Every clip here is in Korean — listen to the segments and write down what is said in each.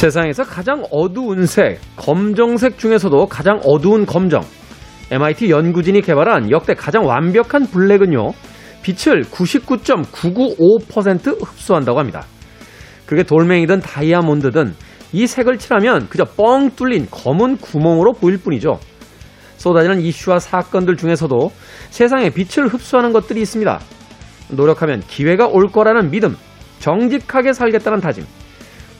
세상에서 가장 어두운 색, 검정색 중에서도 가장 어두운 검정. MIT 연구진이 개발한 역대 가장 완벽한 블랙은요, 빛을 99.995% 흡수한다고 합니다. 그게 돌멩이든 다이아몬드든 이 색을 칠하면 그저 뻥 뚫린 검은 구멍으로 보일 뿐이죠. 쏟아지는 이슈와 사건들 중에서도 세상에 빛을 흡수하는 것들이 있습니다. 노력하면 기회가 올 거라는 믿음, 정직하게 살겠다는 다짐,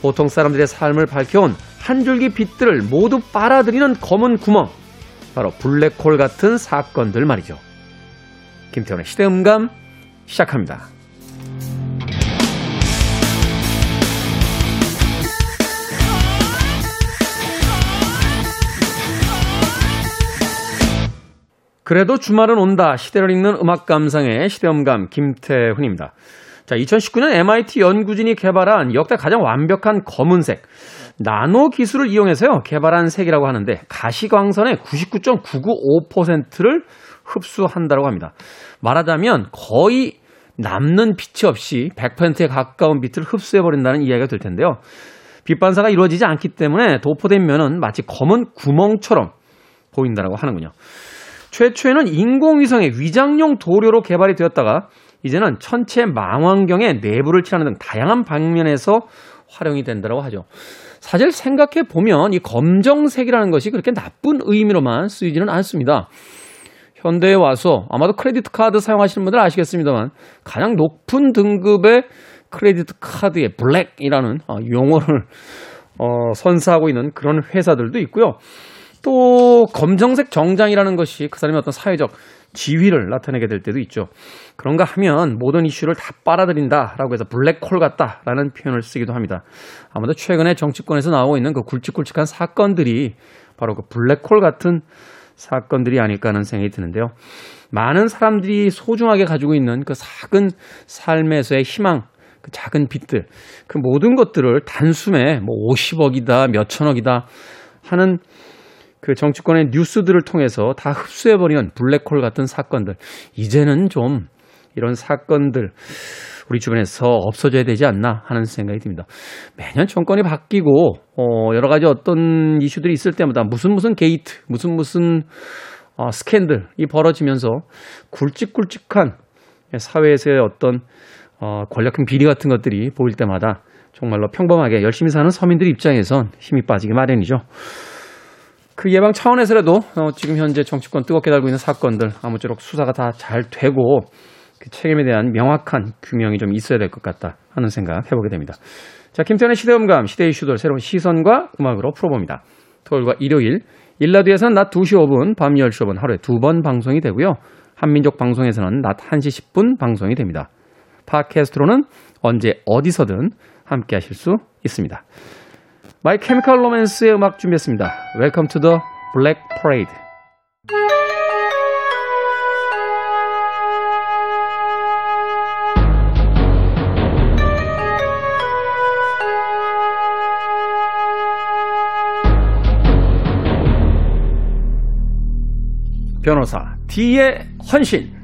보통 사람들의 삶을 밝혀온 한 줄기 빛들을 모두 빨아들이는 검은 구멍, 바로 블랙홀 같은 사건들 말이죠. 김태훈의 시대음감 시작합니다. 그래도 주말은 온다. 시대를 읽는 음악 감상의 시대음감 김태훈입니다. 자, 2019년 MIT 연구진이 개발한 역대 가장 완벽한 검은색 나노 기술을 이용해서요 개발한 색이라고 하는데 가시광선의 99.995%를 흡수한다고 합니다. 말하자면 거의 남는 빛이 없이 100%에 가까운 빛을 흡수해 버린다는 이야기가 될 텐데요. 빛 반사가 이루어지지 않기 때문에 도포된 면은 마치 검은 구멍처럼 보인다라고 하는군요. 최초에는 인공위성의 위장용 도료로 개발이 되었다가 이제는 천체 망원경의 내부를 칠하는 등 다양한 방면에서 활용이 된다고 하죠. 사실 생각해 보면 이 검정색이라는 것이 그렇게 나쁜 의미로만 쓰이지는 않습니다. 현대에 와서 아마도 크레디트 카드 사용하시는 분들 아시겠습니다만 가장 높은 등급의 크레디트 카드의 블랙이라는 어, 용어를 어, 선사하고 있는 그런 회사들도 있고요. 또 검정색 정장이라는 것이 그 사람의 어떤 사회적 지위를 나타내게 될 때도 있죠. 그런가 하면 모든 이슈를 다 빨아들인다라고 해서 블랙홀 같다라는 표현을 쓰기도 합니다. 아마도 최근에 정치권에서 나오고 있는 그 굵직굵직한 사건들이 바로 그 블랙홀 같은 사건들이 아닐까 하는 생각이 드는데요. 많은 사람들이 소중하게 가지고 있는 그 작은 삶에서의 희망, 그 작은 빛들, 그 모든 것들을 단숨에 뭐 50억이다, 몇천억이다 하는 그 정치권의 뉴스들을 통해서 다 흡수해버리는 블랙홀 같은 사건들. 이제는 좀 이런 사건들 우리 주변에서 없어져야 되지 않나 하는 생각이 듭니다. 매년 정권이 바뀌고 어 여러 가지 어떤 이슈들이 있을 때마다 무슨 무슨 게이트, 무슨 무슨 어 스캔들이 벌어지면서 굵직굵직한 사회에서의 어떤 어 권력형 비리 같은 것들이 보일 때마다 정말로 평범하게 열심히 사는 서민들 입장에선 힘이 빠지기 마련이죠. 그 예방 차원에서라도 어, 지금 현재 정치권 뜨겁게 달고 있는 사건들 아무쪼록 수사가 다 잘 되고 그 책임에 대한 명확한 규명이 좀 있어야 될 것 같다 하는 생각 해보게 됩니다. 자, 김태현의 시대음감, 시대 이슈들 새로운 시선과 음악으로 풀어봅니다. 토요일과 일요일, 일라드에서는 낮 2시 5분, 밤 10시 5분 하루에 두 번 방송이 되고요. 한민족 방송에서는 낮 1시 10분 방송이 됩니다. 팟캐스트로는 언제 어디서든 함께 하실 수 있습니다. 마이 케미컬 로맨스의 음악 준비했습니다. Welcome to the Black Parade. 변호사 D의 헌신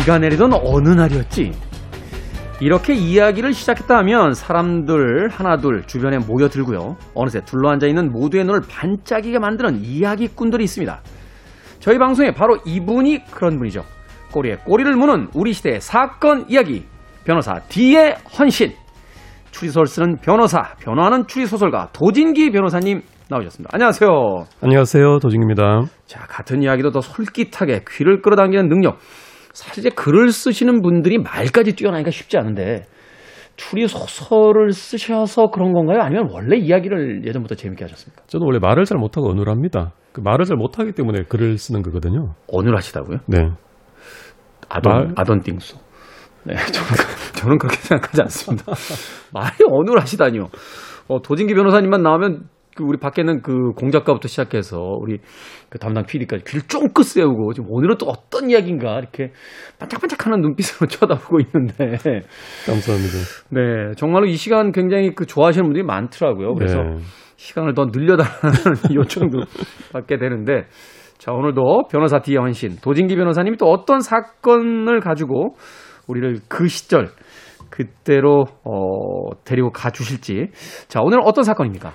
비가 내리던 어느 날이었지. 이렇게 이야기를 시작했다 하면 사람들 하나둘 주변에 모여들고요. 어느새 둘러앉아 있는 모두의 눈을 반짝이게 만드는 이야기꾼들이 있습니다. 저희 방송에 바로 이분이 그런 분이죠. 꼬리에 꼬리를 무는 우리 시대의 사건 이야기. 변호사 D의 헌신. 추리소설 쓰는 변호사, 변호하는 추리소설가 도진기 변호사님 나오셨습니다. 안녕하세요. 안녕하세요. 도진기입니다. 자, 같은 이야기도 더 솔깃하게 귀를 끌어당기는 능력. 사실 이제 글을 쓰시는 분들이 말까지 뛰어나기가 쉽지 않은데 추리 소설을 쓰셔서 그런 건가요? 아니면 원래 이야기를 예전부터 재밌게 하셨습니까? 저는 원래 말을 잘 못하고 어눌합니다. 그 말을 잘 못하기 때문에 글을 쓰는 거거든요. 어눌하시다고요? 네. 아돈 말- 아돈 띵수. 네, 저는, 저는 그렇게 생각하지 않습니다. 말이 어눌하시다니요. 어, 도진기 변호사님만 나오면 그 우리 밖에는 그 공작가부터 시작해서 우리 그 담당 PD까지 귀를 쫑긋 세우고 지금 오늘은 또 어떤 이야기인가 이렇게 반짝반짝하는 눈빛으로 쳐다보고 있는데 감사합니다. 네 정말로 이 시간 굉장히 그 좋아하시는 분들이 많더라고요. 그래서 네. 시간을 더 늘려달라는 요청도 받게 되는데 자 오늘도 변호사 헌신 도진기 변호사님이 또 어떤 사건을 가지고 우리를 그 시절 그때로 어, 데리고 가 주실지. 자, 오늘 은 어떤 사건입니까?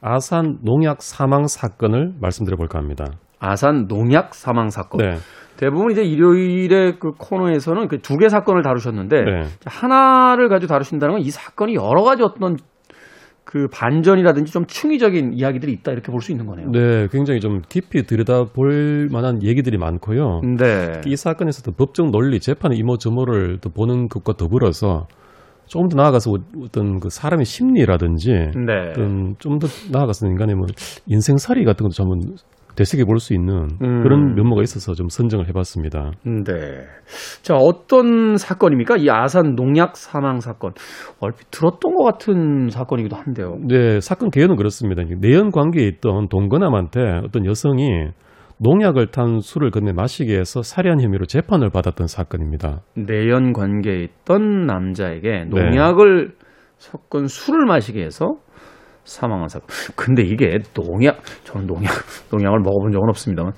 아산 농약 사망 사건을 말씀드려 볼까 합니다. 아산 농약 사망 사건. 네. 대부분 이제 일요일에 그 코너에서는 그 두 개 사건을 다루셨는데 네. 하나를 가지고 다루신다는 건 이 사건이 여러 가지 어떤 그 반전이라든지 좀 충의적인 이야기들이 있다 이렇게 볼 수 있는 거네요. 네, 굉장히 좀 깊이 들여다볼 만한 얘기들이 많고요. 네. 이 사건에서도 법적 논리, 재판의 이모저모를 또 보는 것과 더불어서 조금 더 나아가서 어떤 그 사람의 심리라든지 네. 어떤 좀 더 나아가서 인간의 뭐 인생살이 같은 것도 한번 되새겨 볼 수 있는 음. 그런 면모가 있어서 좀 선정을 해봤습니다. 네. 자, 어떤 사건입니까? 이 아산 농약 사망 사건. 얼핏 들었던 것 같은 사건이기도 한데요. 네, 사건 개요는 그렇습니다. 내연 관계에 있던 동거남한테 어떤 여성이 농약을 탄 술을 건네 마시게 해서 살해한 혐의로 재판을 받았던 사건입니다. 내연 관계에 있던 남자에게 네. 농약을 섞은 술을 마시게 해서 사망한 사건. 근데 이게 농약, 저는 농약, 농약을 먹어본 적은 없습니다만,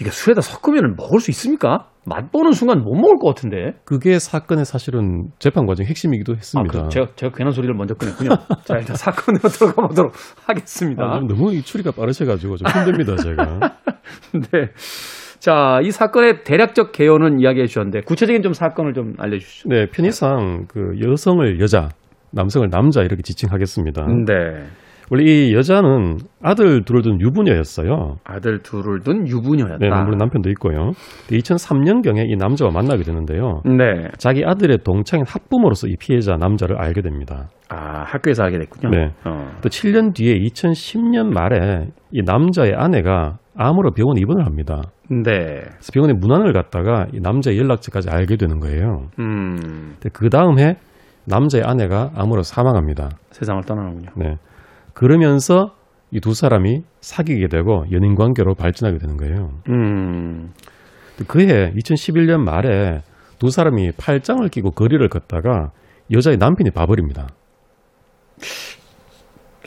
이게 술에다 섞으면 먹을 수 있습니까? 맛보는 순간 못 먹을 것 같은데. 그게 사건의 사실은 재판 과정 핵심이기도 아, 했습니다. 그, 제가, 제가 괜한 소리를 먼저 꺼냈군요. 자, 일단 사건으로 들어가 보도록 하겠습니다. 아, 좀 너무 이 추리가 빠르셔가지고 좀 힘듭니다, 제가. 네. 자, 이 사건의 대략적 개요는 이야기해 주셨는데, 구체적인 좀 사건을 좀 알려주시죠. 네, 편의상 그 여성을 여자, 남성을 남자 이렇게 지칭하겠습니다. 네. 원래 이 여자는 아들 둘을 둔 유부녀였어요. 아들 둘을 둔 유부녀였다. 네, 물론 남편도 있고요. 2003년경에 이 남자와 만나게 되는데요. 네. 자기 아들의 동창인 학부모로서 이 피해자 남자를 알게 됩니다. 아, 학교에서 알게 됐군요. 네. 어. 또 7년 뒤에 2010년 말에 이 남자의 아내가 암으로 병원에 입원을 합니다. 네. 그래서 병원에 문안을 갖다가 이 남자의 연락처까지 알게 되는 거예요. 음, 그 다음 해 남자의 아내가 암으로 사망합니다. 세상을 떠나는군요. 네. 그러면서 이 두 사람이 사귀게 되고 연인 관계로 발전하게 되는 거예요. 음, 그해 2011년 말에 두 사람이 팔짱을 끼고 거리를 걷다가 여자의 남편이 봐버립니다.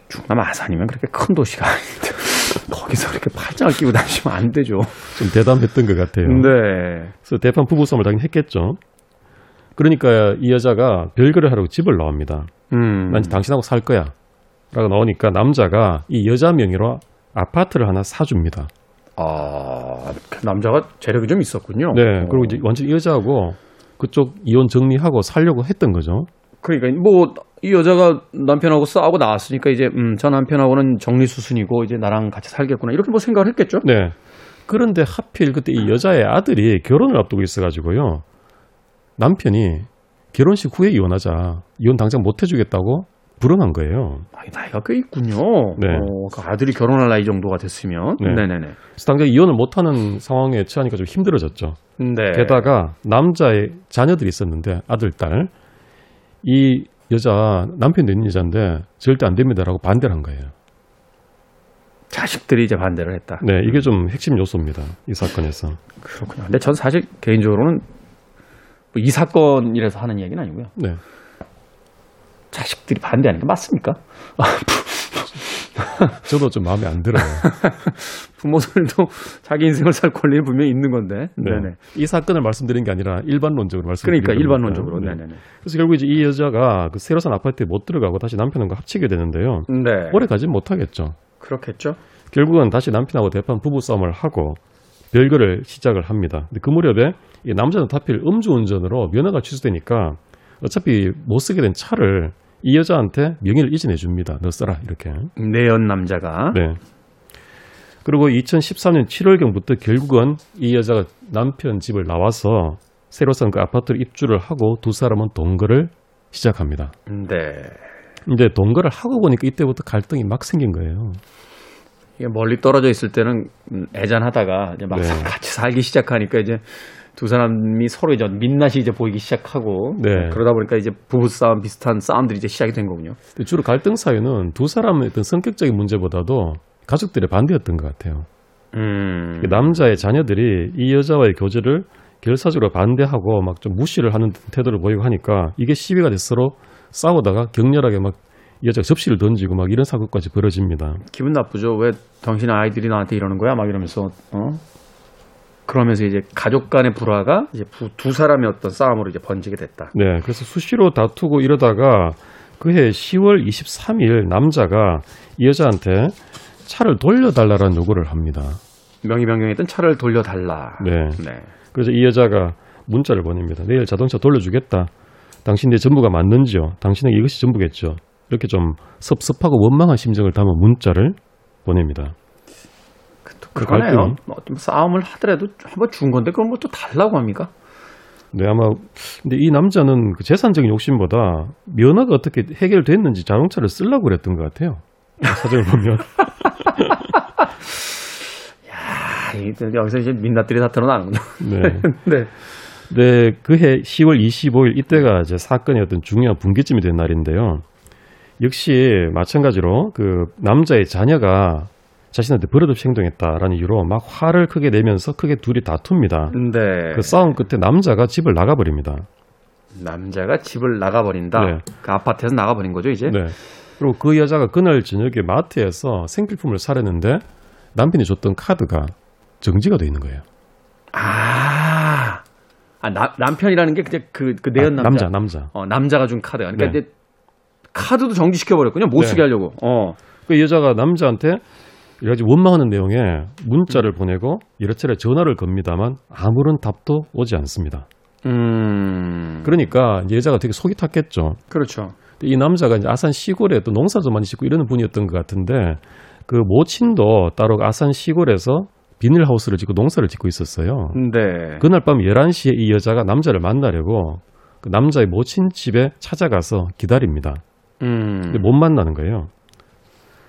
충남 아산이면 그렇게 큰 도시가 아닌데, 거기서 그렇게 팔짱을 끼고 다니시면 안 되죠. 좀 대담했던 것 같아요. 네. 그래서 대판 부부 싸움을 당연히 했겠죠. 그러니까 이 여자가 별거를 하려고 집을 나옵니다. 음, 난 당신하고 살 거야. 라고 나오니까 남자가 이 여자 명의로 아파트를 하나 사줍니다. 아, 그 남자가 재력이 좀 있었군요. 네. 어. 그리고 이제 완전 히 여자하고 그쪽 이혼 정리하고 살려고 했던 거죠. 그러니까 뭐 이 여자가 남편하고 싸우고 나왔으니까 이제 음, 저 남편하고는 정리수순이고 이제 나랑 같이 살겠구나 이렇게 뭐 생각을 했겠죠. 네. 그런데 하필 그때 이 여자의 아들이 결혼을 앞두고 있어가지고요. 남편이 결혼식 후에 이혼하자. 이혼 당장 못 해주겠다고 불응한 거예요. 아, 나이가 꽤 있군요. 네. 어, 그 아들이 결혼할 나이 정도가 됐으면. 네. 네. 네네 그래서 당장 이혼을 못하는 상황에 처하니까 좀 힘들어졌죠. 네. 게다가 남자의 자녀들이 있었는데 아들, 딸. 이 여자 남편도 있는 여자인데 절대 안 됩니다라고 반대를 한 거예요. 자식들이 이제 반대를 했다. 네, 이게 좀 핵심 요소입니다. 이 사건에서. 그렇군요. 근데 전 사실 개인적으로는 뭐 이 사건이라서 하는 이야기는 아니고요. 네. 자식들이 반대하는 게 맞습니까? 저도 좀 마음에 안 들어요. 부모들도 자기 인생을 살 권리는 분명히 있는 건데. 네. 네네. 이 사건을 말씀드린 게 아니라 일반론적으로 말씀드린 그러니까. 일반론적으로. 네. 네네네. 그래서 결국 이제 이 여자가 그 새로 산 아파트에 못 들어가고 다시 남편과 합치게 되는데요. 네. 오래 가진 못하겠죠. 그렇겠죠. 결국은 다시 남편하고 대판 부부 싸움을 하고 별거를 시작을 합니다. 근데 그 무렵에 이 남자는 하필 음주운전으로 면허가 취소되니까 어차피 못 쓰게 된 차를 이 여자한테 명의를 이전해 줍니다. 너 써라 이렇게. 내연 남자가. 네. 그리고 2013년 7월경부터 결국은 이 여자가 남편 집을 나와서 새로 산 그 아파트를 입주를 하고 두 사람은 동거를 시작합니다. 네. 근데 동거를 하고 보니까 이때부터 갈등이 막 생긴 거예요. 멀리 떨어져 있을 때는 음, 애잔하다가 이제 막상 네. 같이 살기 시작하니까 이제 두 사람이 서로 이제 민낯이 이제 보이기 시작하고 네. 그러다 보니까 이제 부부 싸움 비슷한 싸움들이 이제 시작이 된 거군요. 주로 갈등 사유는 두 사람의 어떤 성격적인 문제보다도 가족들의 반대였던 것 같아요. 음. 그 남자의 자녀들이 이 여자와의 교제를 결사적으로 반대하고 막 좀 무시를 하는 태도를 보이고 하니까 이게 시비가 돼서 서로 싸우다가 격렬하게 막이 여자가 접시를 던지고 막 이런 사고까지 벌어집니다. 기분 나쁘죠. 왜 당신의 아이들이 나한테 이러는 거야? 막 이러면서 어? 그러면서 이제 가족 간의 불화가 이제 부- 두 사람의 어떤 싸움으로 이제 번지게 됐다. 네, 그래서 수시로 다투고 이러다가 그해 10월 23일 남자가 이 여자한테 차를 돌려달라는 요구를 합니다. 명의 변경했던 차를 돌려달라. 네. 네. 그래서 이 여자가 문자를 보냅니다. 내일 자동차 돌려주겠다. 당신 내 전부가 맞는지요? 당신에게 이것이 전부겠죠? 이렇게 좀 섭섭하고 원망한 심정을 담은 문자를 보냅니다. 그러네요. 뭐 싸움을 하더라도 한번 준 건데 그건 뭐또 달라고 합니까? 네, 아마 근데 이 남자는 그 재산적인 욕심보다 면허가 어떻게 해결됐는지 자동차를 쓰려고 그랬던 것 같아요. 사정을 보면. 아, 이- 여기서 이제 민낯들이 다 드러나는군요. 네. 네. 네, 그해 10월 25일 이때가 이제 사건의 어떤 중요한 분기점이 된 날인데요. 역시 마찬가지로 그 남자의 자녀가 자신한테 버릇없이 행동했다라는 이유로 막 화를 크게 내면서 크게 둘이 다툽니다. 네. 그 싸움 끝에 남자가 집을 나가버립니다. 남자가 집을 나가버린다. 네. 그 아파트에서 나가버린 거죠, 이제? 네. 그리고 그 여자가 그날 저녁에 마트에서 생필품을 사려는데 남편이 줬던 카드가 정지가 돼 있는 거예요. 아, 아 나- 남편이라는 게 그냥 그, 그 내연 아, 남자. 남자, 남자. 어, 남자가 준 카드. 그러니까 네. 카드도 정지시켜 버렸군요. 못 네. 쓰게 하려고. 어. 그 여자가 남자한테 여러 가지 원망하는 내용의 문자를 보내고 여러 차례 전화를 겁니다만 아무런 답도 오지 않습니다. 음. 그러니까 여자가 되게 속이 탔겠죠. 그렇죠. 이 남자가 이제 아산 시골에 또 농사 좀 많이 짓고 이러는 분이었던 것 같은데 그 모친도 따로 아산 시골에서 비닐하우스를 짓고 농사를 짓고 있었어요. 네. 그날 밤 11시에 이 여자가 남자를 만나려고 그 남자의 모친 집에 찾아가서 기다립니다. 음. 근데 못 만나는 거예요.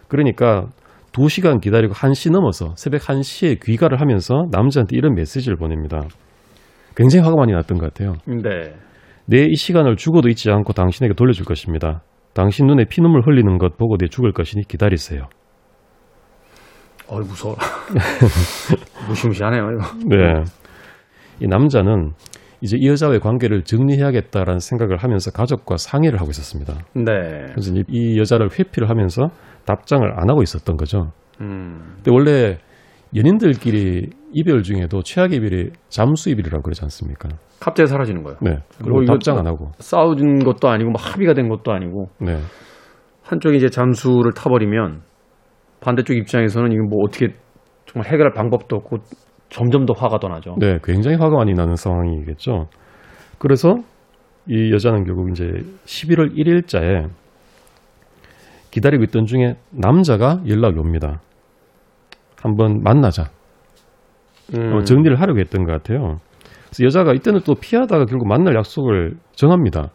그러니까 2시간 기다리고 1시 넘어서 새벽 1시에 귀가를 하면서 남자한테 이런 메시지를 보냅니다. 굉장히 화가 많이 났던 것 같아요. 네. 내 이 시간을 죽어도 잊지 않고 당신에게 돌려줄 것입니다. 당신 눈에 피눈물 흘리는 것 보고 내 죽을 것이니 기다리세요. 어이, 무서워. 무시무시하네요, 이거. 네. 이 남자는 이제 이 여자와의 관계를 정리해야겠다라는 생각을 하면서 가족과 상의를 하고 있었습니다. 네. 그래서 이 여자를 회피를 하면서 답장을 안 하고 있었던 거죠. 음. 근데 원래 연인들끼리 이별 중에도 최악의 이별이 잠수 이별이라고 그러지 않습니까? 갑자기 사라지는 거예요. 네. 그리고 뭐 이거 답장 안 하고. 싸우는 것도 아니고 뭐 합의가 된 것도 아니고 네. 한쪽이 이제 잠수를 타버리면 반대쪽 입장에서는 이거 뭐 어떻게 정말 해결할 방법도 없고 점점 더 화가 더 나죠. 네, 굉장히 화가 많이 나는 상황이겠죠. 그래서 이 여자는 결국 이제 11월 1일자에 기다리고 있던 중에 남자가 연락이 옵니다. 한번 만나자. 음. 어, 정리를 하려고 했던 것 같아요. 그래서 여자가 이때는 또 피하다가 결국 만날 약속을 정합니다.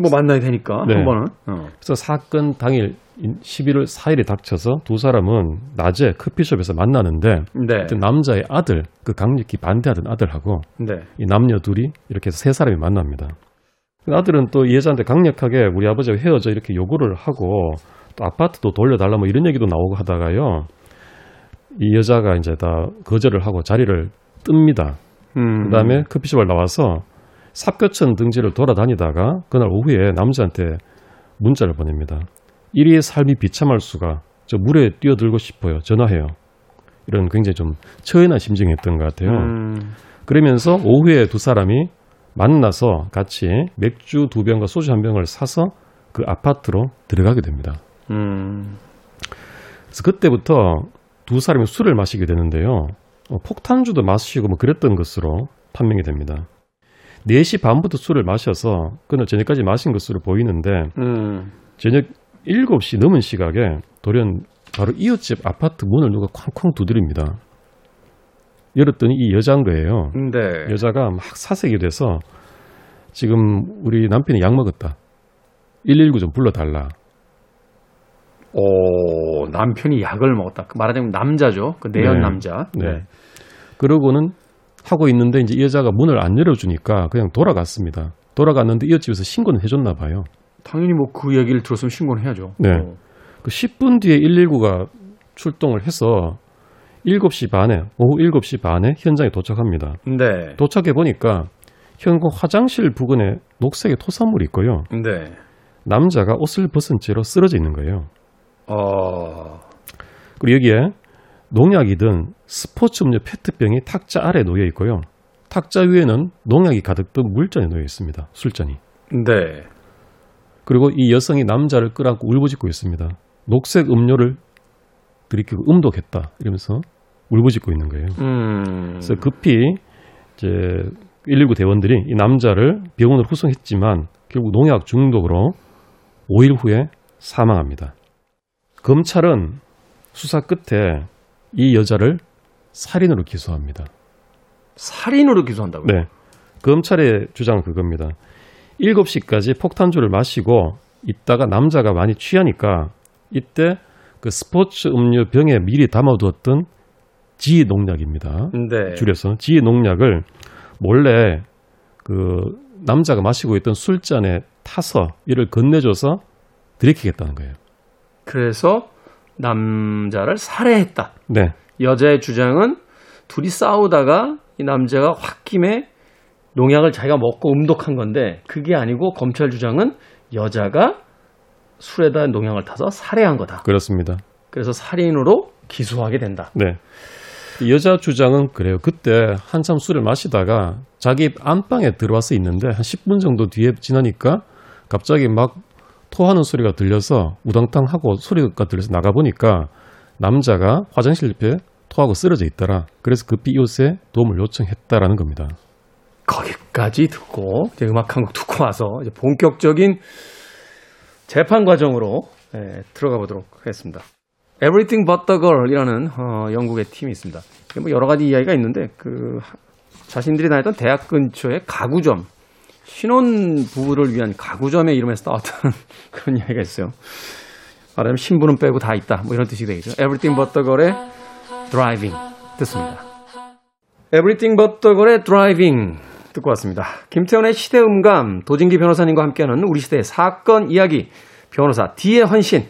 뭐 만나야 되니까 네. 한 번은. 어. 그래서 사건 당일 11월 4일에 닥쳐서 두 사람은 낮에 커피숍에서 만나는데 네. 그때 남자의 아들, 그 강력히 반대하던 아들하고 네. 이 남녀 둘이 이렇게 해서 세 사람이 만납니다. 그 아들은 또 이 여자한테 강력하게 우리 아버지가 헤어져 이렇게 요구를 하고 또 아파트도 돌려달라 뭐 이런 얘기도 나오고 하다가요. 이 여자가 이제 다 거절을 하고 자리를 뜹니다. 음. 그 다음에 커피숍을 나와서 삽교천 등지를 돌아다니다가 그날 오후에 남자한테 문자를 보냅니다. 이리의 삶이 비참할 수가 저 물에 뛰어들고 싶어요. 전화해요. 이런 굉장히 좀 처연한 심정이었던 것 같아요. 음. 그러면서 오후에 두 사람이 만나서 같이 맥주 두 병과 소주 한 병을 사서 그 아파트로 들어가게 됩니다. 음. 그래서 그때부터 두 사람이 술을 마시게 되는데요. 어, 폭탄주도 마시고 뭐 그랬던 것으로 판명이 됩니다. 4시 반부터 술을 마셔서 그날 저녁까지 마신 것으로 보이는데 음. 저녁 7시 넘은 시각에 돌연 바로 이웃집 아파트 문을 누가 쾅쾅 두드립니다. 열었더니 이 여자인 거예요. 네. 여자가 막 사색이 돼서 지금 우리 남편이 약 먹었다. 119 좀 불러달라. 오, 남편이 약을 먹었다. 그 말하자면 남자죠. 그 내연 네. 남자. 네. 그러고는 하고 있는데 이제 이 여자가 문을 안 열어주니까 그냥 돌아갔습니다. 돌아갔는데 이웃집에서 신고는 해줬나 봐요. 당연히 뭐 그 얘기를 들었으면 신고는 해야죠. 네. 어. 그 10분 뒤에 119가 출동을 해서 7시 반에, 오후 7시 반에 현장에 도착합니다. 네. 도착해 보니까 현관 화장실 부근에 녹색의 토사물이 있고요. 네. 남자가 옷을 벗은 채로 쓰러져 있는 거예요. 어. 그리고 여기에 농약이든 스포츠 음료 페트병이 탁자 아래 놓여 있고요. 탁자 위에는 농약이 가득 든 물잔이 놓여 있습니다. 술잔이. 네. 그리고 이 여성이 남자를 끌어안고 울부짖고 있습니다. 녹색 음료를 들이키고 음독했다 이러면서 울부짖고 있는 거예요. 음. 그래서 급히 이제 119 대원들이 이 남자를 병원으로 후송했지만 결국 농약 중독으로 5일 후에 사망합니다. 검찰은 수사 끝에 이 여자를 살인으로 기소합니다. 살인으로 기소한다고요? 네. 검찰의 주장은 그겁니다. 7시까지 폭탄주를 마시고 있다가 남자가 많이 취하니까 이때 그 스포츠 음료 병에 미리 담아두었던 지 농약입니다. 네. 줄여서 지 농약을 몰래 그 남자가 마시고 있던 술잔에 타서 이를 건네줘서 들이키겠다는 거예요. 그래서 남자를 살해했다. 네. 여자의 주장은 둘이 싸우다가 이 남자가 홧김에 농약을 자기가 먹고 음독한 건데 그게 아니고 검찰 주장은 여자가 술에다 농약을 타서 살해한 거다. 그렇습니다. 그래서 살인으로 기소하게 된다. 네. 이 여자 주장은 그래요. 그때 한참 술을 마시다가 자기 안방에 들어와서 있는데 한 10분 정도 뒤에 지나니까 갑자기 막 토하는 소리가 들려서 우당탕 하고 소리가 들려서 나가보니까 남자가 화장실 옆에 토하고 쓰러져 있더라. 그래서 급히 이웃에 도움을 요청했다라는 겁니다. 거기까지 듣고 이제 음악 한 곡 듣고 와서 이제 본격적인 재판 과정으로 예, 들어가 보도록 하겠습니다. Everything But the Girl이라는 어, 영국의 팀이 있습니다. 뭐 여러 가지 이야기가 있는데 그 하- 자신들이 다녔던 대학 근처에 가구점 신혼 부부를 위한 가구점의 이름에서 나왔던 그런 이야기가 있어요. 말하자면 신부는 빼고 다 있다. 뭐 이런 뜻이 되겠죠. Everything But the Girl의 Driving 듣습니다. Everything But the Girl의 Driving 듣고 왔습니다. 김태훈의 시대음감 도진기 변호사님과 함께하는 우리 시대의 사건 이야기 변호사 D의 헌신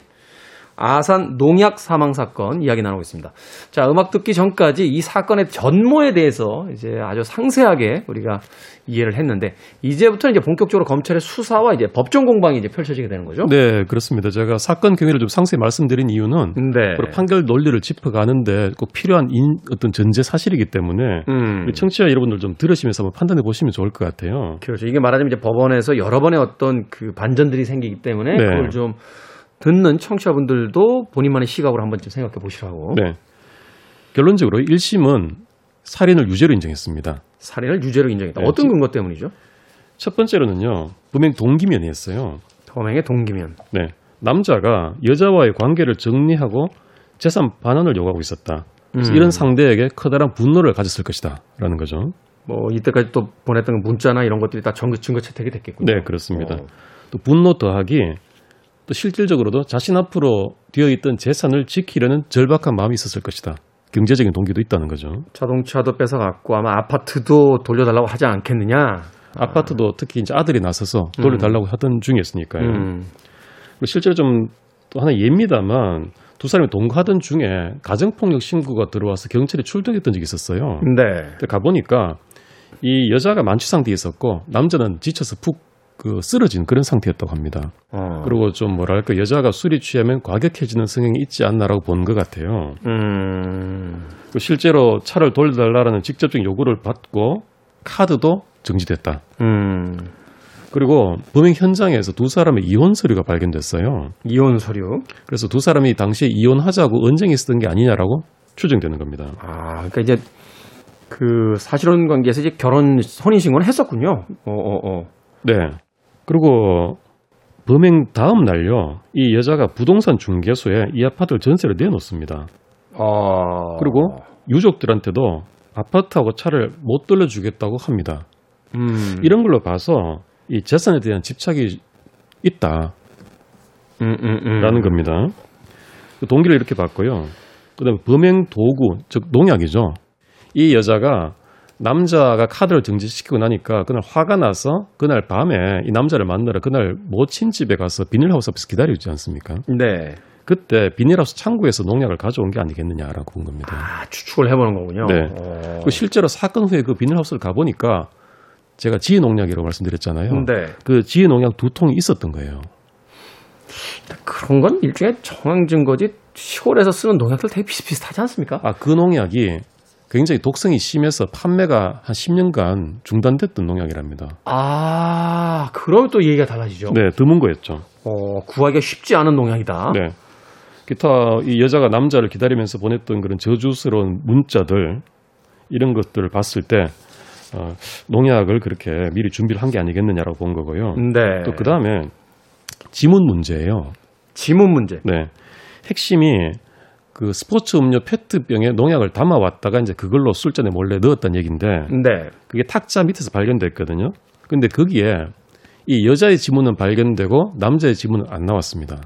아산 농약 사망 사건 이야기 나누고 있습니다. 자, 음악 듣기 전까지 이 사건의 전모에 대해서 이제 아주 상세하게 우리가 이해를 했는데 이제부터 이제 본격적으로 검찰의 수사와 이제 법정 공방이 이제 펼쳐지게 되는 거죠. 네, 그렇습니다. 제가 사건 경위를 좀 상세히 말씀드린 이유는 네. 판결 논리를 짚어가는데 꼭 필요한 인, 어떤 전제 사실이기 때문에 음. 우리 청취자 여러분들 좀 들으시면서 한번 판단해 보시면 좋을 것 같아요. 그렇죠. 이게 말하자면 이제 법원에서 여러 번의 어떤 그 반전들이 생기기 때문에 네. 그걸 좀 듣는 청취자분들도 본인만의 시각으로 한번 좀 생각해 보시라고. 네. 결론적으로 1심은 살인을 유죄로 인정했습니다. 살인을 유죄로 인정했다. 네, 어떤 지- 근거 때문이죠? 첫 번째로는요, 분명 동기면이었어요. 범행의 동기면. 네. 남자가 여자와의 관계를 정리하고 재산 반환을 요구하고 있었다. 그래서 음. 이런 상대에게 커다란 분노를 가졌을 것이다. 라는 거죠. 뭐 이때까지 또 보냈던 문자나 이런 것들이 다 증거, 증거 채택이 됐겠군요. 네, 그렇습니다. 어. 또 분노 더하기 또 실질적으로도 자신 앞으로 되어 있던 재산을 지키려는 절박한 마음이 있었을 것이다. 경제적인 동기도 있다는 거죠. 자동차도 뺏어갔고 아마 아파트도 돌려달라고 하지 않겠느냐. 아파트도 특히 이제 아들이 나서서 돌려달라고 하던 중이었으니까요. 음. 그리고 실제로 좀 또 하나 예입니다만 두 사람이 동거하던 중에 가정폭력 신고가 들어와서 경찰이 출동했던 적이 있었어요. 네. 근데 가보니까 이 여자가 만취 상태에 있었고 남자는 지쳐서 푹 그 쓰러진 그런 상태였다고 합니다. 어. 그리고 좀 뭐랄까 여자가 술이 취하면 과격해지는 성향이 있지 않나라고 보는 것 같아요. 음. 그 실제로 차를 돌려달라는 직접적인 요구를 받고 카드도 정지됐다. 음. 그리고 범행 현장에서 두 사람의 이혼 서류가 발견됐어요. 이혼 서류. 그래서 두 사람이 당시에 이혼하자고 언쟁이 있었던 게 아니냐라고 추정되는 겁니다. 아, 그러니까 이제 그 사실혼 관계에서 이제 결혼 혼인 신고는 했었군요. 어, 어, 어. 네. 그리고 범행 다음 날요, 이 여자가 부동산 중개소에 이 아파트를 전세를 내놓습니다. 아. 그리고 유족들한테도 아파트하고 차를 못 돌려주겠다고 합니다. 음. 이런 걸로 봐서 이 재산에 대한 집착이 있다라는 음, 음, 음. 겁니다. 그 동기를 이렇게 봤고요. 그 다음에 범행 도구, 즉 농약이죠. 이 여자가 남자가 카드를 정지시키고 나니까 그날 화가 나서 그날 밤에 이 남자를 만나러 그날 모친 집에 가서 비닐하우스 앞에서 기다리지 않습니까? 네. 그때 비닐하우스 창고에서 농약을 가져온 게 아니겠느냐라고 본 겁니다. 아, 추측을 해보는 거군요. 네. 어. 그리고 실제로 사건 후에 그 비닐하우스를 가보니까 제가 지혜 농약이라고 말씀드렸잖아요. 네. 그 지혜 농약 두 통이 있었던 거예요. 그런 건 일종의 정황 증거지 시골에서 쓰는 농약들 되게 비슷비슷하지 않습니까? 아, 그 농약이 굉장히 독성이 심해서 판매가 한 10년간 중단됐던 농약이랍니다. 아, 그러면 또 얘기가 달라지죠. 네, 드문 거였죠. 어, 구하기가 쉽지 않은 농약이다. 네. 기타 이 여자가 남자를 기다리면서 보냈던 그런 저주스러운 문자들 이런 것들을 봤을 때 어, 농약을 그렇게 미리 준비를 한 게 아니겠느냐라고 본 거고요. 네. 또그 다음에 지문 문제예요. 지문 문제. 네. 핵심이 그 스포츠 음료 페트병에 농약을 담아 왔다가 이제 그걸로 술잔에 몰래 넣었다는 얘기인데 네. 그게 탁자 밑에서 발견됐거든요. 근데 거기에 이 여자의 지문은 발견되고 남자의 지문은 안 나왔습니다.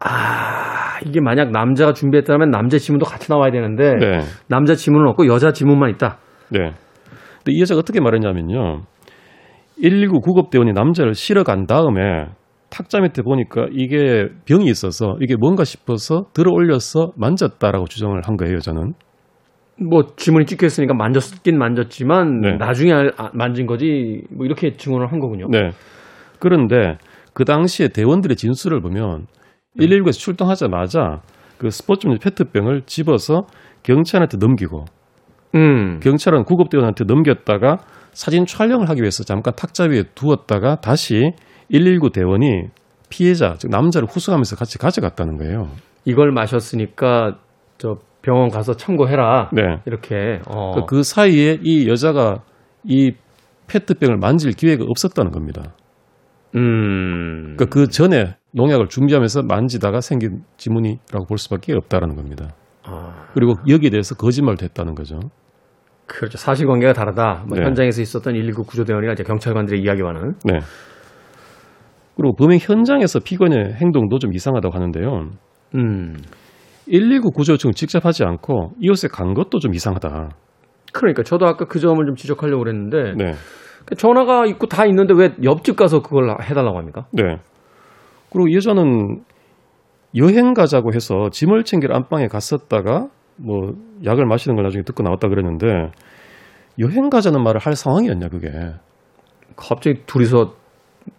아, 이게 만약 남자가 준비했다면 남자 지문도 같이 나와야 되는데 네. 남자 지문은 없고 여자 지문만 있다. 네. 근데 이 여자가 어떻게 말했냐면요. 119 구급대원이 남자를 실어 간 다음에 탁자 밑에 보니까 이게 병이 있어서 이게 뭔가 싶어서 들어 올려서 만졌다라고 주장을 한 거예요, 저는. 뭐 지문이 찍혀 있으니까 만졌긴 만졌지만 네. 나중에 알- 아, 만진 거지 뭐 이렇게 증언을 한 거군요. 네. 그런데 그 당시에 대원들의 진술을 보면 119에서 출동하자마자 그 스포츠 음료 페트병을 집어서 경찰한테 넘기고 음. 경찰은 구급대원한테 넘겼다가 사진 촬영을 하기 위해서 잠깐 탁자 위에 두었다가 다시 119 대원이 피해자, 즉 남자를 후송하면서 같이 가져갔다는 거예요. 이걸 마셨으니까 저 병원 가서 참고해라. 네. 이렇게. 어. 그그 사이에 이 여자가 이 페트병을 만질 기회가 없었다는 겁니다. 음. 그러니까 그 전에 농약을 준비하면서 만지다가 생긴 지문이라고 볼 수밖에 없다는 겁니다. 아, 그리고 여기에 대해서 거짓말도 했다는 거죠. 그렇죠. 사실관계가 다르다. 뭐 네. 현장에서 있었던 119 구조대원이나 이제 경찰관들의 이야기와는. 네. 그리고 범행 현장에서 피고인의 행동도 좀 이상하다고 하는데요. 음. 119 구조 요청을 직접 하지 않고 이웃에 간 것도 좀 이상하다. 그러니까 저도 아까 그 점을 좀 지적하려고 그랬는데 네. 그 전화가 있고 다 있는데 왜 옆집 가서 그걸 해달라고 합니까? 네. 그리고 이 여자는 여행 가자고 해서 짐을 챙기러 안방에 갔었다가 뭐 약을 마시는 걸 나중에 듣고 나왔다 그랬는데 여행 가자는 말을 할 상황이었냐 그게. 갑자기 둘이서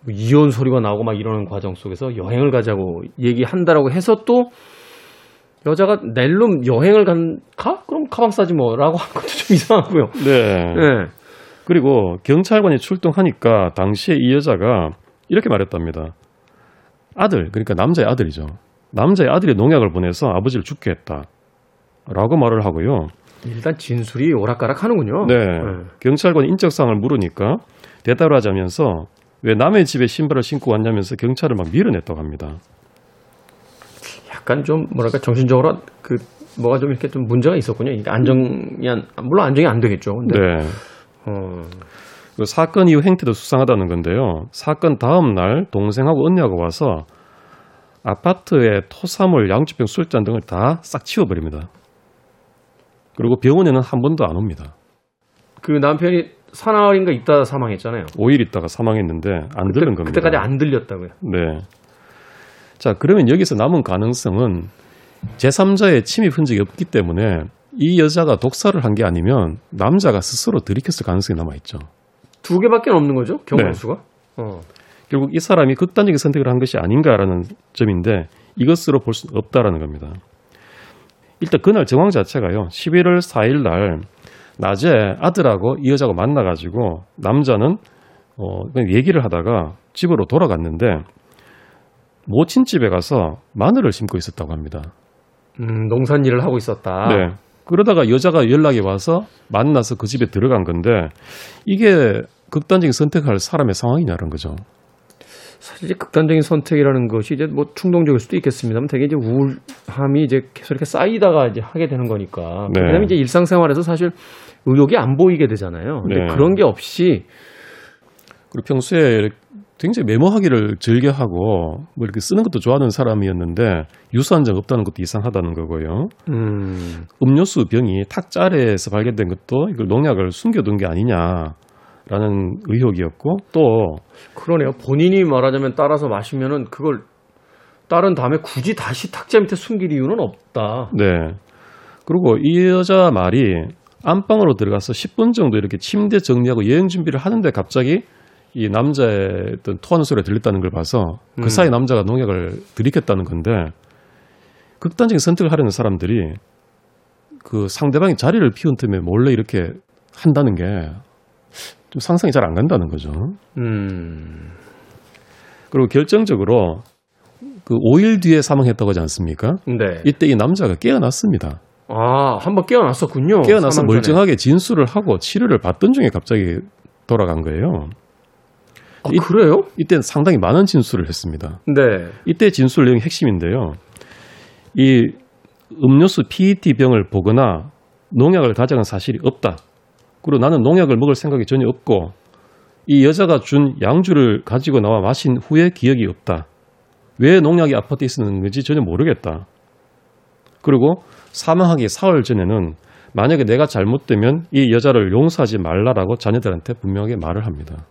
이혼 소리가 나오고 막 이러는 과정 속에서 여행을 가자고 얘기한다라고 해서 또 여자가 낼름 여행을 간, 가? 그럼 가방 싸지 뭐. 라고 한 것도 좀 이상하고요. 네. 예. 그리고 경찰관이 출동하니까 당시에 이 여자가 이렇게 말했답니다. 아들, 그러니까 남자의 아들이죠. 남자의 아들이 농약을 보내서 아버지를 죽게 했다. 라고 말을 하고요. 일단 진술이 오락가락 하는군요. 네. 예. 경찰관이 인적사항을 물으니까 대답을 하자면서 왜 남의 집에 신발을 신고 왔냐면서 경찰을 막 밀어냈다고 합니다. 약간 좀 뭐랄까 정신적으로 그 뭐가 좀 이렇게 좀 문제가 있었군요. 안정이 안, 물론 안정이 안 되겠죠. 근데 네. 어, 그 사건 이후 행태도 수상하다는 건데요. 사건 다음 날 동생하고 언니하고 와서 아파트에 토사물, 양주병, 술잔 등을 다 싹 치워버립니다. 그리고 병원에는 한 번도 안 옵니다. 그 남편이 사나흘인가 있다 사망했잖아요. 5일 있다가 사망했는데 안 들은 겁니다. 그때까지 안 들렸다고요. 네. 자, 그러면 여기서 남은 가능성은 제3자의 침입 흔적이 없기 때문에 이 여자가 독사를 한 게 아니면 남자가 스스로 들이켰을 가능성이 남아있죠. 두 개밖에 없는 거죠. 경우의 네. 수가. 어. 결국 이 사람이 극단적인 선택을 한 것이 아닌가라는 점인데 이것으로 볼 수는 없다라는 겁니다. 일단 그날 정황 자체가요. 11월 4일 날 낮에 아들하고 이 여자가 만나가지고 남자는 어, 그냥 얘기를 하다가 집으로 돌아갔는데 모친 집에 가서 마늘을 심고 있었다고 합니다. 음, 농산 일을 하고 있었다. 네. 그러다가 여자가 연락이 와서 만나서 그 집에 들어간 건데 이게 극단적인 선택할 사람의 상황이냐는 거죠. 사실 이제 극단적인 선택이라는 것이 이제 뭐 충동적일 수도 있겠습니다만 되게 이제 우울함이 이제 계속 이렇게 쌓이다가 이제 하게 되는 거니까. 네. 왜냐면 이제 일상생활에서 사실 의욕이 안 보이게 되잖아요. 근데 네. 그런 게 없이 그리고 평소에 굉장히 메모하기를 즐겨하고 뭐 이렇게 쓰는 것도 좋아하는 사람이었는데 유수한 적 없다는 것도 이상하다는 거고요. 음, 음료수 병이 탁자 아래에서 발견된 것도 이걸 농약을 숨겨둔 게 아니냐 라는 의혹이었고 또 그러네요. 본인이 말하자면 따라서 마시면은 그걸 따른 다음에 굳이 다시 탁자 밑에 숨길 이유는 없다. 네. 그리고 이 여자 말이 안방으로 들어가서 10분 정도 이렇게 침대 정리하고 여행 준비를 하는데 갑자기 이 남자의 어떤 토하는 소리가 들렸다는 걸 봐서 음. 그 사이 남자가 농약을 들이켰다는 건데 극단적인 선택을 하려는 사람들이 그 상대방이 자리를 피운 틈에 몰래 이렇게 한다는 게 좀 상상이 잘 안 간다는 거죠. 음. 그리고 결정적으로 그 5일 뒤에 사망했다고 하지 않습니까? 네. 이때 이 남자가 깨어났습니다. 아, 한 번 깨어났었군요. 깨어나서. 멀쩡하게 진술을 하고 치료를 받던 중에 갑자기 돌아간 거예요. 아, 이- 그래요? 이때는 상당히 많은 진술을 했습니다. 네. 이때 진술 내용이 핵심인데요. 이 음료수 PET 병을 보거나 농약을 가져간 사실이 없다. 그리고 나는 농약을 먹을 생각이 전혀 없고 이 여자가 준 양주를 가지고 나와 마신 후에 기억이 없다. 왜 농약이 아파트에 있었는지 전혀 모르겠다. 그리고 사망하기 사흘 전에는 만약에 내가 잘못되면 이 여자를 용서하지 말라라고 자녀들한테 분명하게 말을 합니다.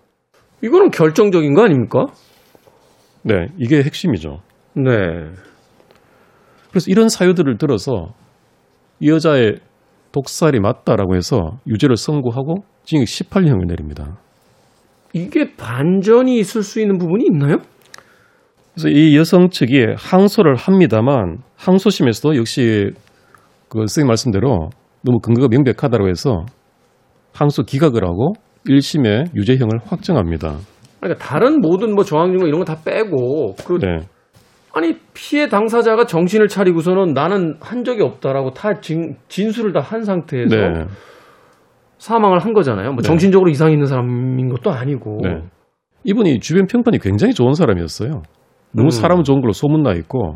이거는 결정적인 거 아닙니까? 네, 이게 핵심이죠. 네. 그래서 이런 사유들을 들어서 이 여자의 독살이 맞다라고 해서 유죄를 선고하고 징역 18년을 내립니다. 이게 반전이 있을 수 있는 부분이 있나요? 그래서 이 여성 측이 항소를 합니다만 항소심에서도 역시 그 선생님 말씀대로 너무 근거가 명백하다고 해서 항소 기각을 하고 1심에 유죄형을 확정합니다. 그러니까 다른 모든 뭐 저항 증거 이런 거 다 빼고 그 네. 아니 피해 당사자가 정신을 차리고서는 나는 한 적이 없다라고 다 진, 진술을 다 한 상태에서 네. 사망을 한 거잖아요. 뭐 네. 정신적으로 이상 있는 사람인 것도 아니고. 네. 이분이 주변 평판이 굉장히 좋은 사람이었어요. 너무 음. 사람 좋은 걸로 소문나 있고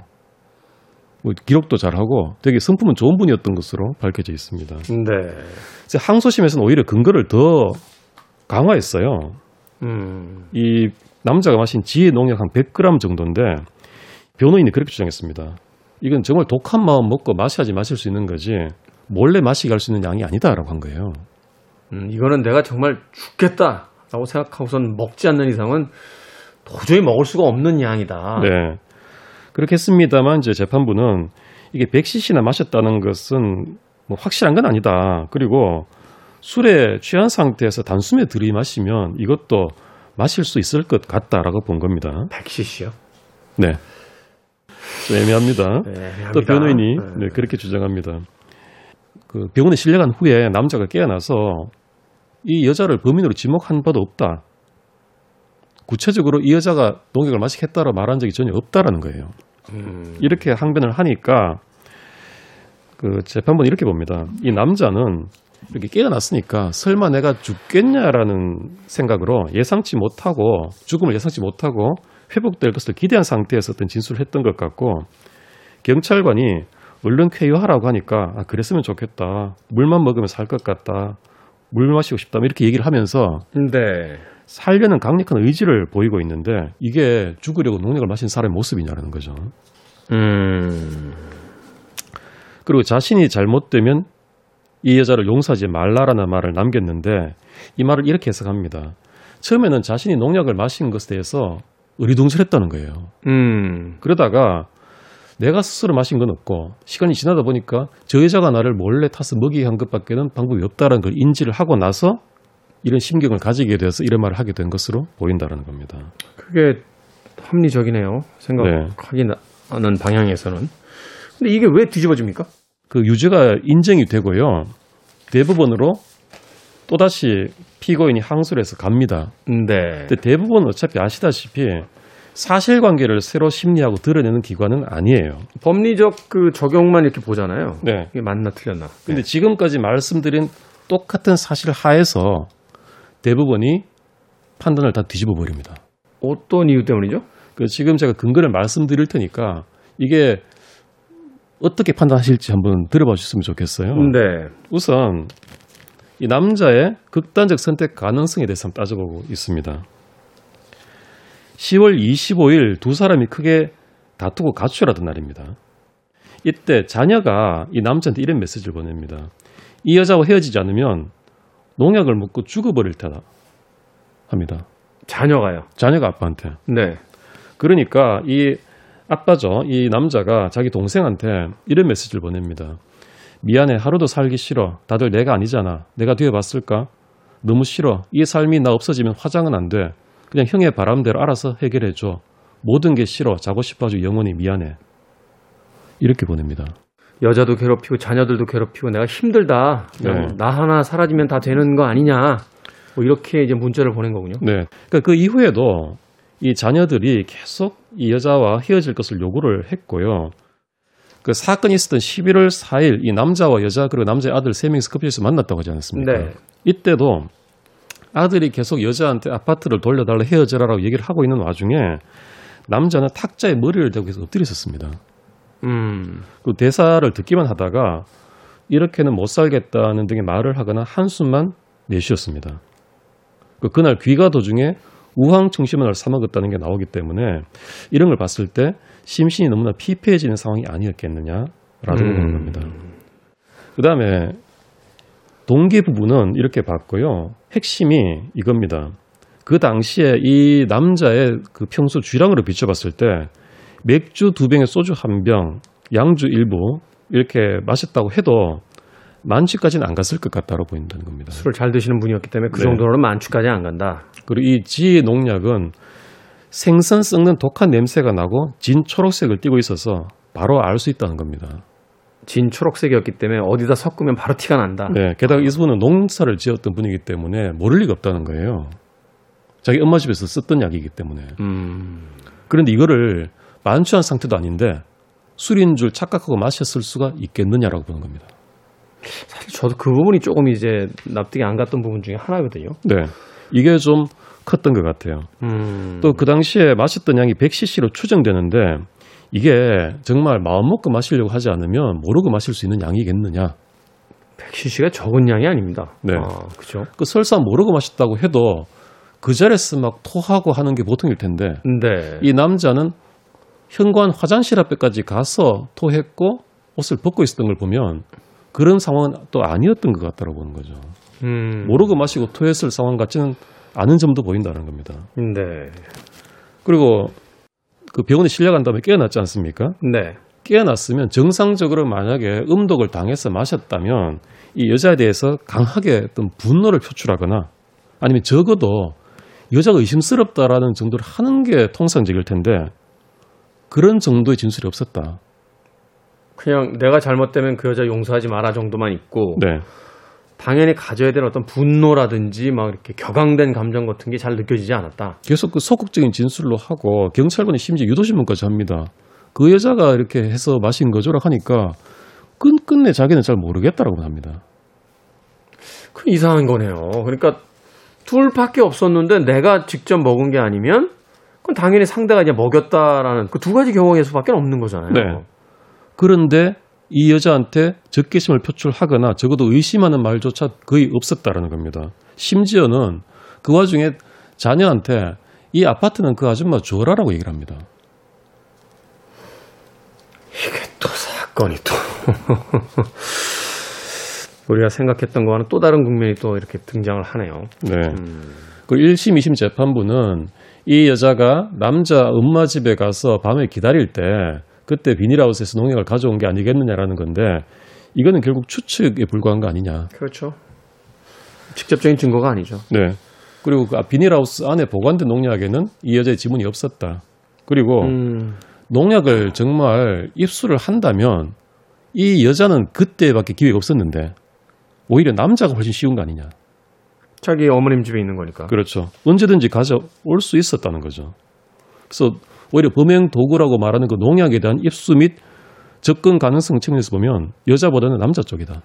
뭐 기록도 잘하고 되게 성품은 좋은 분이었던 것으로 밝혀져 있습니다. 네. 항소심에서는 오히려 근거를 더 강화했어요. 음. 이 남자가 마신 지혜 농약 한 100g 정도인데 변호인이 그렇게 주장했습니다. 이건 정말 독한 마음 먹고 마셔야지 마실 수 있는 거지 몰래 마시게 할 수 있는 양이 아니다라고 한 거예요. 음, 이거는 내가 정말 죽겠다라고 생각하고선 먹지 않는 이상은 도저히 먹을 수가 없는 양이다. 네. 그렇게 했습니다만 이제 재판부는 이게 100cc나 마셨다는 것은 뭐 확실한 건 아니다. 그리고 술에 취한 상태에서 단숨에 들이마시면 이것도 마실 수 있을 것 같다라고 본 겁니다. 100cc요? 네. 좀 애매합니다. 네, 또 변호인이 네, 그렇게 주장합니다. 그 병원에 실려간 후에 남자가 깨어나서 이 여자를 범인으로 지목한 바도 없다. 구체적으로 이 여자가 농약을 마시겠다고 말한 적이 전혀 없다라는 거예요. 음, 이렇게 항변을 하니까 그 재판부는 이렇게 봅니다. 이 남자는 이렇게 깨어났으니까 설마 내가 죽겠냐라는 생각으로 예상치 못하고 죽음을 예상치 못하고 회복될 것을 기대한 상태에서 어떤 진술을 했던 것 같고 경찰관이 얼른 쾌유하라고 하니까 아 그랬으면 좋겠다 물만 먹으면 살 것 같다 물 마시고 싶다 이렇게 얘기를 하면서 네. 살려는 강력한 의지를 보이고 있는데 이게 죽으려고 농약을 마신 사람의 모습이냐라는 거죠. 음, 그리고 자신이 잘못되면 이 여자를 용서하지 말라라는 말을 남겼는데 이 말을 이렇게 해석합니다. 처음에는 자신이 농약을 마신 것에 대해서 의리동절했다는 거예요. 음, 그러다가 내가 스스로 마신 건 없고 시간이 지나다 보니까 저 여자가 나를 몰래 타서 먹이게 한 것밖에는 방법이 없다는 걸 인지를 하고 나서 이런 심경을 가지게 돼서 이런 말을 하게 된 것으로 보인다라는 겁니다. 그게 합리적이네요. 생각하기 하는 방향에서는. 근데 이게 왜 뒤집어집니까? 그 유죄가 인정이 되고요. 대법원으로 또다시 피고인이 항소를 해서 갑니다. 네. 근데 대부분 어차피 아시다시피 사실관계를 새로 심리하고 드러내는 기관은 아니에요. 법리적 그 적용만 이렇게 보잖아요. 네. 이게 맞나 틀렸나. 근데 지금까지 말씀드린 똑같은 사실 하에서 대부분이 판단을 다 뒤집어 버립니다. 어떤 이유 때문이죠? 그 지금 제가 근거를 말씀드릴 테니까 이게 어떻게 판단하실지 한번 들어봐 주셨으면 좋겠어요. 네. 우선 이 남자의 극단적 선택 가능성에 대해서 한번 따져보고 있습니다. 10월 25일 두 사람이 크게 다투고 가출하던 날입니다. 이때 자녀가 이 남자한테 이런 메시지를 보냅니다. 이 여자와 헤어지지 않으면 농약을 먹고 죽어버릴 테다 합니다. 자녀가요. 자녀가 아빠한테. 네. 그러니까 이 아빠죠. 이 남자가 자기 동생한테 이런 메시지를 보냅니다. 미안해. 하루도 살기 싫어. 다들 내가 아니잖아. 내가 뒤에 봤을까? 너무 싫어. 이 삶이 나 없어지면 화장은 안 돼. 그냥 형의 바람대로 알아서 해결해 줘. 모든 게 싫어. 자고 싶어가지고 영원히 미안해. 이렇게 보냅니다. 여자도 괴롭히고 자녀들도 괴롭히고 내가 힘들다. 네. 나 하나 사라지면 다 되는 거 아니냐. 뭐 이렇게 이제 문자를 보낸 거군요. 네. 그러니까 그 이후에도 이 자녀들이 계속 이 여자와 헤어질 것을 요구를 했고요. 그 사건이 있었던 11월 4일 이 남자와 여자 그리고 남자의 아들 세 명이서 커피숍에서 만났다고 하지 않았습니까? 네. 이때도 아들이 계속 여자한테 아파트를 돌려달라 헤어져라라고 얘기를 하고 있는 와중에 남자는 탁자에 머리를 대고 계속 엎드려 있었습니다. 음. 그 대사를 듣기만 하다가 이렇게는 못 살겠다는 등의 말을 하거나 한숨만 내쉬었습니다. 그 그날 귀가 도중에 우황 청심원을 사먹었다는 게 나오기 때문에 이런 걸 봤을 때 심신이 너무나 피폐해지는 상황이 아니었겠느냐라고 음. 보는 겁니다. 그 다음에 동기 부부는 이렇게 봤고요. 핵심이 이겁니다. 그 당시에 이 남자의 그 평소 주량으로 비춰봤을 때 맥주 두 병에 소주 한 병, 양주 일부 이렇게 마셨다고 해도 만취까지는 안 갔을 것 같다고 보인다는 겁니다. 술을 잘 드시는 분이었기 때문에 그 네. 정도로는 만취까지 안 간다. 그리고 이 지의 농약은 생선 썩는 독한 냄새가 나고 진 초록색을 띠고 있어서 바로 알 수 있다는 겁니다. 진 초록색이었기 때문에 어디다 섞으면 바로 티가 난다. 네, 게다가 이분은 농사를 지었던 분이기 때문에 모를 리가 없다는 거예요. 자기 엄마 집에서 썼던 약이기 때문에. 음. 그런데 이거를 만취한 상태도 아닌데 술인 줄 착각하고 마셨을 수가 있겠느냐라고 보는 겁니다. 사실 저도 그 부분이 조금 이제 납득이 안 갔던 부분 중에 하나거든요. 네. 이게 좀 컸던 것 같아요. 음. 또그 당시에 마셨던 양이 100cc로 추정되는데 이게 정말 마음 먹고 마시려고 하지 않으면 모르고 마실 수 있는 양이겠느냐. 100cc가 적은 양이 아닙니다. 네. 아, 그죠? 그 설사 모르고 마셨다고 해도 그 자리에서 막 토하고 하는 게 보통일 텐데 네. 이 남자는 현관 화장실 앞에까지 가서 토했고 옷을 벗고 있었던 걸 보면 그런 상황은 또 아니었던 것 같다고 보는 거죠. 음. 모르고 마시고 토했을 상황 같지는 않은 점도 보인다는 겁니다. 네. 그리고 그 병원에 실려간 다음에 깨어났지 않습니까? 네. 깨어났으면 정상적으로 만약에 음독을 당해서 마셨다면 이 여자에 대해서 강하게 어떤 분노를 표출하거나 아니면 적어도 여자가 의심스럽다라는 정도를 하는 게 통상적일 텐데 그런 정도의 진술이 없었다. 그냥 내가 잘못되면 그 여자 용서하지 마라 정도만 있고 네. 당연히 가져야 될 어떤 분노라든지 막 이렇게 격앙된 감정 같은 게 잘 느껴지지 않았다. 계속 그 소극적인 진술로 하고 경찰관이 심지어 유도신문까지 합니다. 그 여자가 이렇게 해서 마신 거죠라 하니까 끝 끝내 자기는 잘 모르겠다라고 합니다. 그 이상한 거네요. 그러니까 둘밖에 없었는데 내가 직접 먹은 게 아니면 그건 당연히 상대가 이제 먹였다라는 그 두 가지 경우의 수밖에 없는 거잖아요. 네. 그런데 이 여자한테 적개심을 표출하거나 적어도 의심하는 말조차 거의 없었다라는 겁니다. 심지어는 그 와중에 자녀한테 이 아파트는 그 아줌마 줘라라고 얘기를 합니다. 또 사건이 또 우리가 생각했던 거와는 또 다른 국면이 또 이렇게 등장을 하네요. 네. 그 1심, 2심 재판부는 이 여자가 남자 엄마 집에 가서 밤에 기다릴 때 그때 비닐하우스에서 농약을 가져온 게 아니겠느냐라는 건데 이거는 결국 추측에 불과한 거 아니냐. 그렇죠. 직접적인 증거가 아니죠. 네. 그리고 그 비닐하우스 안에 보관된 농약에는 이 여자의 지문이 없었다. 그리고 음, 농약을 정말 입수를 한다면 이 여자는 그때밖에 기회가 없었는데 오히려 남자가 훨씬 쉬운 거 아니냐. 자기 어머님 집에 있는 거니까. 그렇죠. 언제든지 가져올 수 있었다는 거죠. 그래서 오히려 범행 도구라고 말하는 그 농약에 대한 입수 및 접근 가능성 측면에서 보면 여자보다는 남자 쪽이다.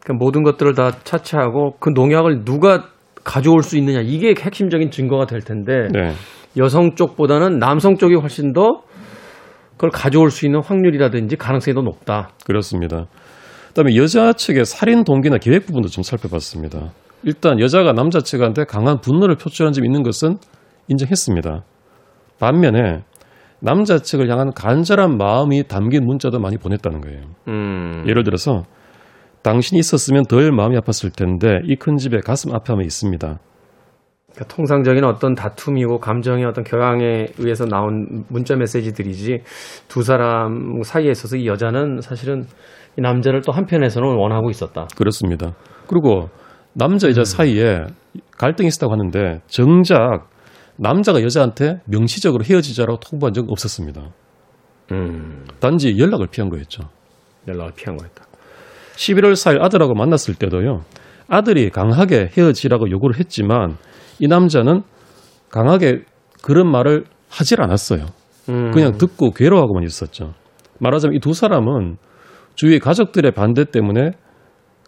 그러니까 모든 것들을 다 차치하고 그 농약을 누가 가져올 수 있느냐 이게 핵심적인 증거가 될 텐데 네. 여성 쪽보다는 남성 쪽이 훨씬 더 그걸 가져올 수 있는 확률이라든지 가능성이 더 높다. 그렇습니다. 그다음에 여자 측의 살인 동기나 계획 부분도 좀 살펴봤습니다. 일단 여자가 남자 측한테 강한 분노를 표출한 점이 있는 것은 인정했습니다. 반면에 남자 측을 향한 간절한 마음이 담긴 문자도 많이 보냈다는 거예요. 음. 예를 들어서 당신이 있었으면 덜 마음이 아팠을 텐데 이 큰 집에 가슴 아파함이 있습니다. 그러니까 통상적인 어떤 다툼이고 감정의 어떤 격앙에 의해서 나온 문자 메시지들이지 두 사람 사이에 있어서 이 여자는 사실은 이 남자를 또 한편에서는 원하고 있었다. 그렇습니다. 그리고 남자 여자 사이에 갈등이 있었다고 하는데 정작 남자가 여자한테 명시적으로 헤어지자라고 통보한 적 없었습니다. 음, 단지 연락을 피한 거였죠. 연락을 피한 거였다. 11월 4일 아들하고 만났을 때도요. 아들이 강하게 헤어지라고 요구를 했지만 이 남자는 강하게 그런 말을 하질 않았어요. 음, 그냥 듣고 괴로워하고만 있었죠. 말하자면 이 두 사람은 주위 가족들의 반대 때문에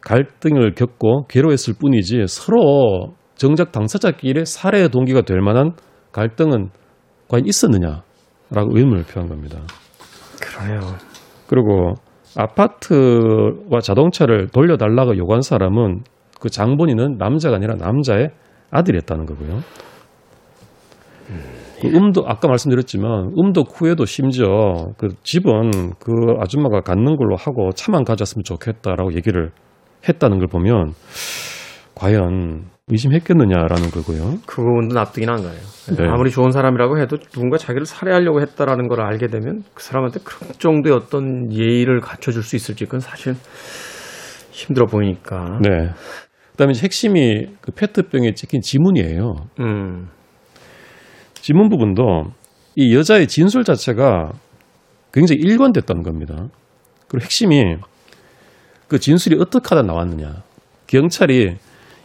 갈등을 겪고 괴로워했을 뿐이지 서로 정작 당사자끼리 살해의 동기가 될 만한 갈등은 과연 있었느냐라고 의문을 표한 겁니다. 그러네요. 그리고 아파트와 자동차를 돌려달라고 요구한 사람은 그 장본인은 남자가 아니라 남자의 아들이었다는 거고요. 그 음도 아까 말씀드렸지만 음독 후에도 심지어 그 집은 그 아줌마가 갖는 걸로 하고 차만 가져왔으면 좋겠다라고 얘기를 했다는 걸 보면 과연 의심했겠느냐라는 거고요. 그 부분도 납득이 난 거예요. 네. 아무리 좋은 사람이라고 해도 누군가 자기를 살해하려고 했다라는 걸 알게 되면 그 사람한테 그런 정도의 어떤 예의를 갖춰줄 수 있을지 그건 사실 힘들어 보이니까. 네. 그다음에 핵심이 그 페트병에 찍힌 지문이에요. 음, 지문 부분도 이 여자의 진술 자체가 굉장히 일관됐다는 겁니다. 그리고 핵심이 그 진술이 어떻게 하다 나왔느냐. 경찰이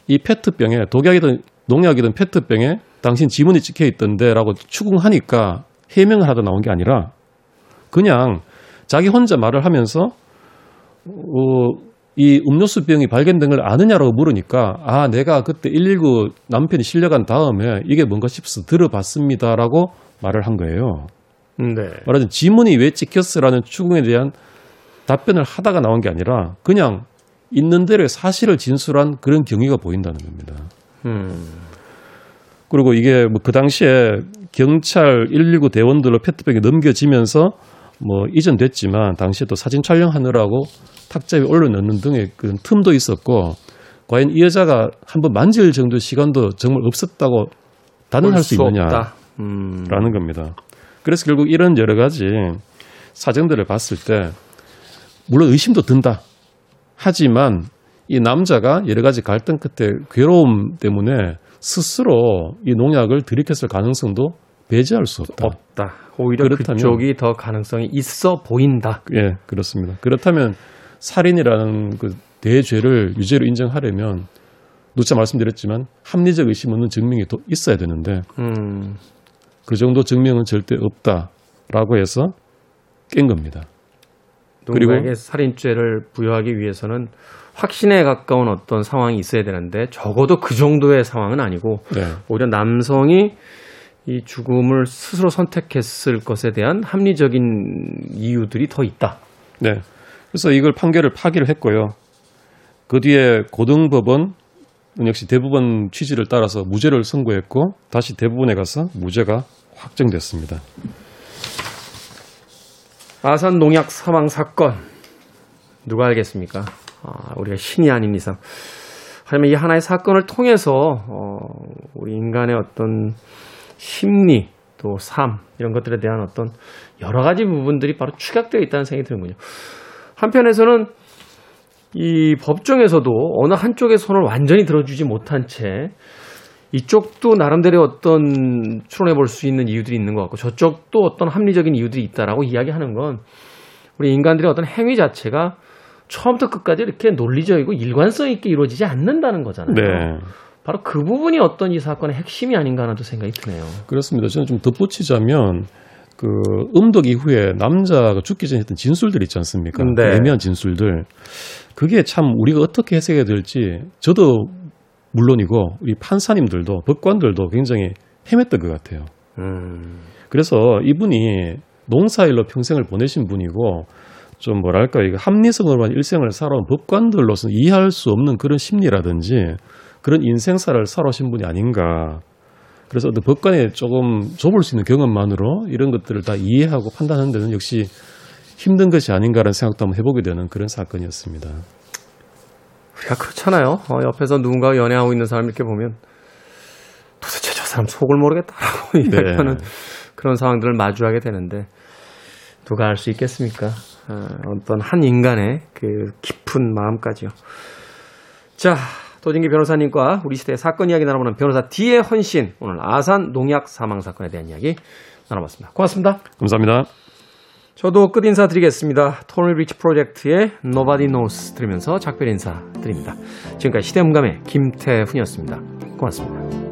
이 페트병에 독약이든 농약이든 페트병에 당신 지문이 찍혀 있던데라고 추궁하니까 해명을 하다 나온 게 아니라 그냥 자기 혼자 말을 하면서 어, 이 음료수 병이 발견된 걸 아느냐라고 물으니까 아 내가 그때 119 남편이 실려간 다음에 이게 뭔가 싶어서 들어봤습니다라고 말을 한 거예요. 네. 말하자면 지문이 왜 찍혔어라는 추궁에 대한 답변을 하다가 나온 게 아니라 그냥 있는 대로 사실을 진술한 그런 경위가 보인다는 겁니다. 음, 그리고 이게 뭐 그 당시에 경찰 119 대원들로 페트병이 넘겨지면서 뭐 이전됐지만 당시에 또 사진 촬영하느라고 탁자에 올려놓는 등의 그런 틈도 있었고 과연 이 여자가 한번 만질 정도의 시간도 정말 없었다고 단언할 수 있느냐라는. 음, 겁니다. 그래서 결국 이런 여러 가지 사정들을 봤을 때 물론 의심도 든다. 하지만 이 남자가 여러 가지 갈등 끝에 괴로움 때문에 스스로 이 농약을 들이켰을 가능성도 배제할 수 없다. 없다. 오히려 그렇다면- 그쪽이 더 가능성이 있어 보인다. 예, 그렇습니다. 그렇다면 살인이라는 그 대죄를 유죄로 인정하려면 누차 말씀드렸지만 합리적 의심 없는 증명이 또 있어야 되는데 음, 그 정도 증명은 절대 없다라고 해서 깬 겁니다. 그리고- 누군가에게 살인죄를 부여하기 위해서는 확신에 가까운 어떤 상황이 있어야 되는데 적어도 그 정도의 상황은 아니고 네. 오히려 남성이 이 죽음을 스스로 선택했을 것에 대한 합리적인 이유들이 더 있다. 네. 그래서 이걸 판결을 파기를 했고요. 그 뒤에 고등법원 역시 대부분 취지를 따라서 무죄를 선고했고 다시 대부분에 가서 무죄가 확정됐습니다. 아산 농약 사망 사건 누가 알겠습니까? 아, 우리가 신이 아닌 이상. 하지만 이 하나의 사건을 통해서 어, 우리 인간의 어떤 심리 또 삶 이런 것들에 대한 어떤 여러 가지 부분들이 바로 축약되어 있다는 생각이 드는군요. 한편에서는 이 법정에서도 어느 한쪽의 손을 완전히 들어주지 못한 채 이쪽도 나름대로 어떤 추론해 볼 수 있는 이유들이 있는 것 같고 저쪽도 어떤 합리적인 이유들이 있다라고 이야기하는 건 우리 인간들의 어떤 행위 자체가 처음부터 끝까지 이렇게 논리적이고 일관성 있게 이루어지지 않는다는 거잖아요. 네. 바로 그 부분이 어떤 이 사건의 핵심이 아닌가 하는 또 생각이 드네요. 그렇습니다. 저는 좀 덧붙이자면 그 음독 이후에 남자가 죽기 전에 했던 진술들 있지 않습니까? 네. 그 애매한 진술들. 그게 참 우리가 어떻게 해석해야 될지 저도 물론이고 우리 판사님들도 법관들도 굉장히 헤맸던 것 같아요. 음, 그래서 이분이 농사일로 평생을 보내신 분이고 좀 뭐랄까 이거 합리성으로만 일생을 살아온 법관들로서는 이해할 수 없는 그런 심리라든지 그런 인생사를 살아오신 분이 아닌가. 그래서 어떤 법관에 조금 좁을 수 있는 경험만으로 이런 것들을 다 이해하고 판단하는 데는 역시 힘든 것이 아닌가라는 생각도 한번 해보게 되는 그런 사건이었습니다. 우리가 그렇잖아요. 어, 옆에서 누군가 연애하고 있는 사람 이렇게 보면 도대체 저 사람 속을 모르겠다라고 이야기하는 그런 상황들을 마주하게 되는데 누가 알 수 있겠습니까? 어, 어떤 한 인간의 그 깊은 마음까지요. 자, 도진기 변호사님과 우리 시대의 사건 이야기 나눠보는 변호사 D의 헌신 오늘 아산 농약 사망 사건에 대한 이야기 나눠봤습니다. 고맙습니다. 감사합니다. 저도 끝 인사 드리겠습니다. 토니 리치 프로젝트의 Nobody Knows 들으면서 작별 인사 드립니다. 지금까지 시대문감의 김태훈이었습니다. 고맙습니다.